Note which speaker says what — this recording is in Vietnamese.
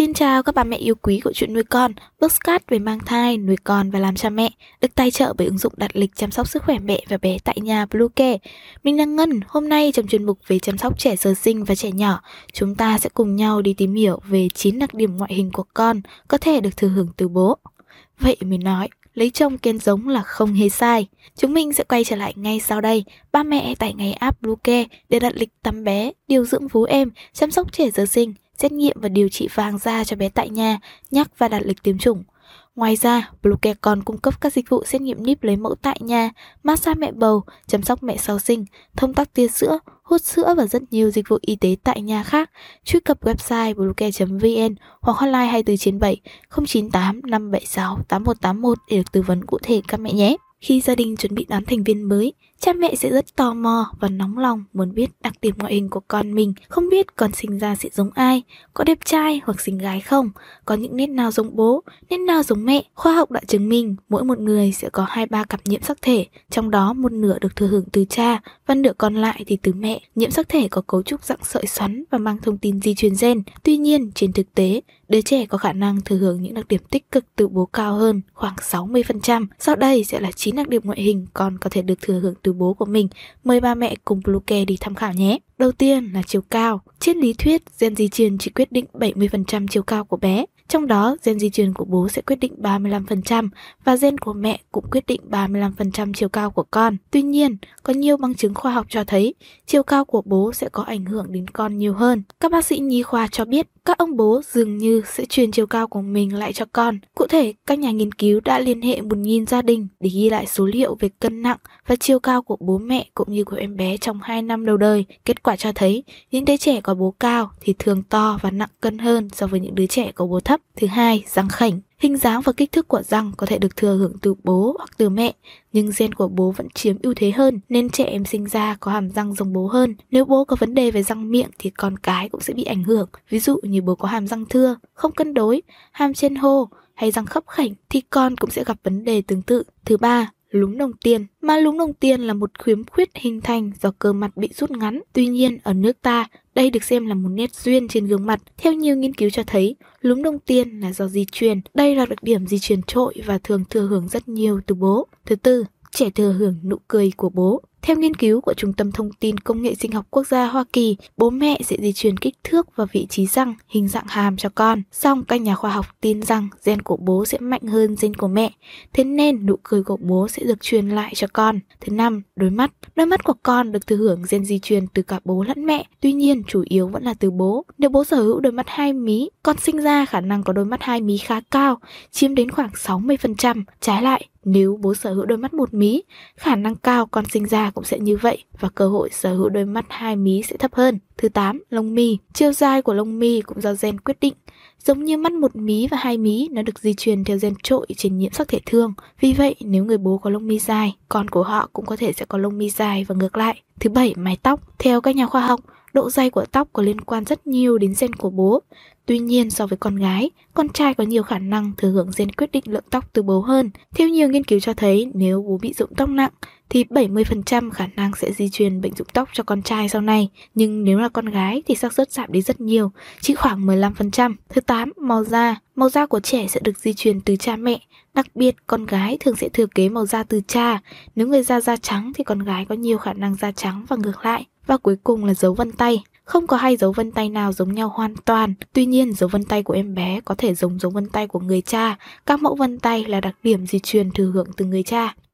Speaker 1: Xin chào các bà mẹ yêu quý của chuyện nuôi con, postcard về mang thai, nuôi con và làm cha mẹ, được tài trợ bởi ứng dụng đặt lịch chăm sóc sức khỏe mẹ và bé tại nhà Bluecare. Mình là Ngân, hôm nay trong chuyên mục về chăm sóc trẻ sơ sinh và trẻ nhỏ, chúng ta sẽ cùng nhau đi tìm hiểu về 9 đặc điểm ngoại hình của con có thể được thừa hưởng từ bố. Vậy mình nói, lấy chồng kiên giống là không hề sai. Chúng mình sẽ quay trở lại ngay sau đây. Ba mẹ tải ngay app Bluecare để đặt lịch tắm bé, điều dưỡng vú em, chăm sóc trẻ sơ sinh, xét nghiệm và điều trị vàng da cho bé tại nhà, nhắc và đặt lịch tiêm chủng. Ngoài ra, Bluecare còn cung cấp các dịch vụ xét nghiệm níp lấy mẫu tại nhà, massage mẹ bầu, chăm sóc mẹ sau sinh, thông tắc tia sữa, hút sữa và rất nhiều dịch vụ y tế tại nhà khác. Truy cập website bluecare.vn hoặc hotline 2497 098 576 8181 để được tư vấn cụ thể các mẹ nhé. Khi gia đình chuẩn bị đón thành viên mới, cha mẹ sẽ rất tò mò và nóng lòng muốn biết đặc điểm ngoại hình của con mình, không biết con sinh ra sẽ giống ai, có đẹp trai hoặc xinh gái không, có những nét nào giống bố, nét nào giống mẹ. Khoa học đã chứng minh mỗi một người sẽ có hai ba cặp nhiễm sắc thể, trong đó một nửa được thừa hưởng từ cha và nửa còn lại thì từ mẹ. Nhiễm sắc thể có cấu trúc dạng sợi xoắn và mang thông tin di truyền gen. Tuy nhiên, trên thực tế, đứa trẻ có khả năng thừa hưởng những đặc điểm tích cực từ bố cao hơn khoảng 60%. Sau đây sẽ là 9 đặc điểm ngoại hình con có thể được thừa hưởng từ bố của mình. Mời ba mẹ cùng Bluecare đi tham khảo nhé. Đầu tiên là chiều cao. Trên lý thuyết, gen di truyền chỉ quyết định 70% chiều cao của bé. Trong đó, gen di truyền của bố sẽ quyết định 35% và gen của mẹ cũng quyết định 35% chiều cao của con. Tuy nhiên, có nhiều bằng chứng khoa học cho thấy chiều cao của bố sẽ có ảnh hưởng đến con nhiều hơn. Các bác sĩ nhi khoa cho biết các ông bố dường như sẽ truyền chiều cao của mình lại cho con. Cụ thể, các nhà nghiên cứu đã liên hệ 1.000 gia đình để ghi lại số liệu về cân nặng và chiều cao của bố mẹ cũng như của em bé trong 2 năm đầu đời. Kết quả cho thấy những đứa trẻ có bố cao thì thường to và nặng cân hơn so với những đứa trẻ có bố thấp. Thứ hai, răng khảnh. Hình dáng và kích thước của răng có thể được thừa hưởng từ bố hoặc từ mẹ, nhưng gen của bố vẫn chiếm ưu thế hơn nên trẻ em sinh ra có hàm răng giống bố hơn. Nếu bố có vấn đề về răng miệng thì con cái cũng sẽ bị ảnh hưởng. Ví dụ như bố có hàm răng thưa, không cân đối, hàm trên hô hay răng khấp khảnh thì con cũng sẽ gặp vấn đề tương tự. Thứ ba, lúng đồng tiền. Mà lúng đồng tiền là một khiếm khuyết hình thành do cơ mặt bị rút ngắn. Tuy nhiên, ở nước ta, đây được xem là một nét duyên trên gương mặt. Theo nhiều nghiên cứu cho thấy, lúng đồng tiền là do di truyền. Đây là đặc điểm di truyền trội và thường thừa hưởng rất nhiều từ bố. Thứ tư, trẻ thừa hưởng nụ cười của bố. Theo nghiên cứu của Trung tâm Thông tin Công nghệ Sinh học Quốc gia Hoa Kỳ, bố mẹ sẽ di truyền kích thước và vị trí răng, hình dạng hàm cho con. Song các nhà khoa học tin rằng gen của bố sẽ mạnh hơn gen của mẹ, thế nên nụ cười của bố sẽ được truyền lại cho con. Thứ năm, đôi mắt. Đôi mắt của con được thừa hưởng gen di truyền từ cả bố lẫn mẹ, tuy nhiên chủ yếu vẫn là từ bố. Nếu bố sở hữu đôi mắt hai mí, con sinh ra khả năng có đôi mắt hai mí khá cao, chiếm đến khoảng 60%. Trái lại, nếu bố sở hữu đôi mắt một mí, khả năng cao con sinh ra cũng sẽ như vậy và cơ hội sở hữu đôi mắt hai mí sẽ thấp hơn. Thứ 8, lông mi. Chiều dài của lông mi cũng do gen quyết định. Giống như mắt một mí và hai mí, nó được di truyền theo gen trội trên nhiễm sắc thể thương. Vì vậy, nếu người bố có lông mi dài, con của họ cũng có thể sẽ có lông mi dài và ngược lại. Thứ bảy, mái tóc. Theo các nhà khoa học, độ dày của tóc có liên quan rất nhiều đến gen của bố. Tuy nhiên so với con gái, con trai có nhiều khả năng thừa hưởng gen quyết định lượng tóc từ bố hơn. Theo nhiều nghiên cứu cho thấy nếu bố bị rụng tóc nặng thì 70% khả năng sẽ di truyền bệnh rụng tóc cho con trai sau này. Nhưng nếu là con gái thì xác suất giảm đi rất nhiều, chỉ khoảng 15%. Thứ 8, màu da. Màu da của trẻ sẽ được di truyền từ cha mẹ. Đặc biệt, con gái thường sẽ thừa kế màu da từ cha. Nếu người da da trắng thì con gái có nhiều khả năng da trắng và ngược lại. Và cuối cùng là dấu vân tay. Không có hai dấu vân tay nào giống nhau hoàn toàn. Tuy nhiên, dấu vân tay của em bé có thể giống dấu vân tay của người cha. Các mẫu vân tay là đặc điểm di truyền thừa hưởng từ người cha.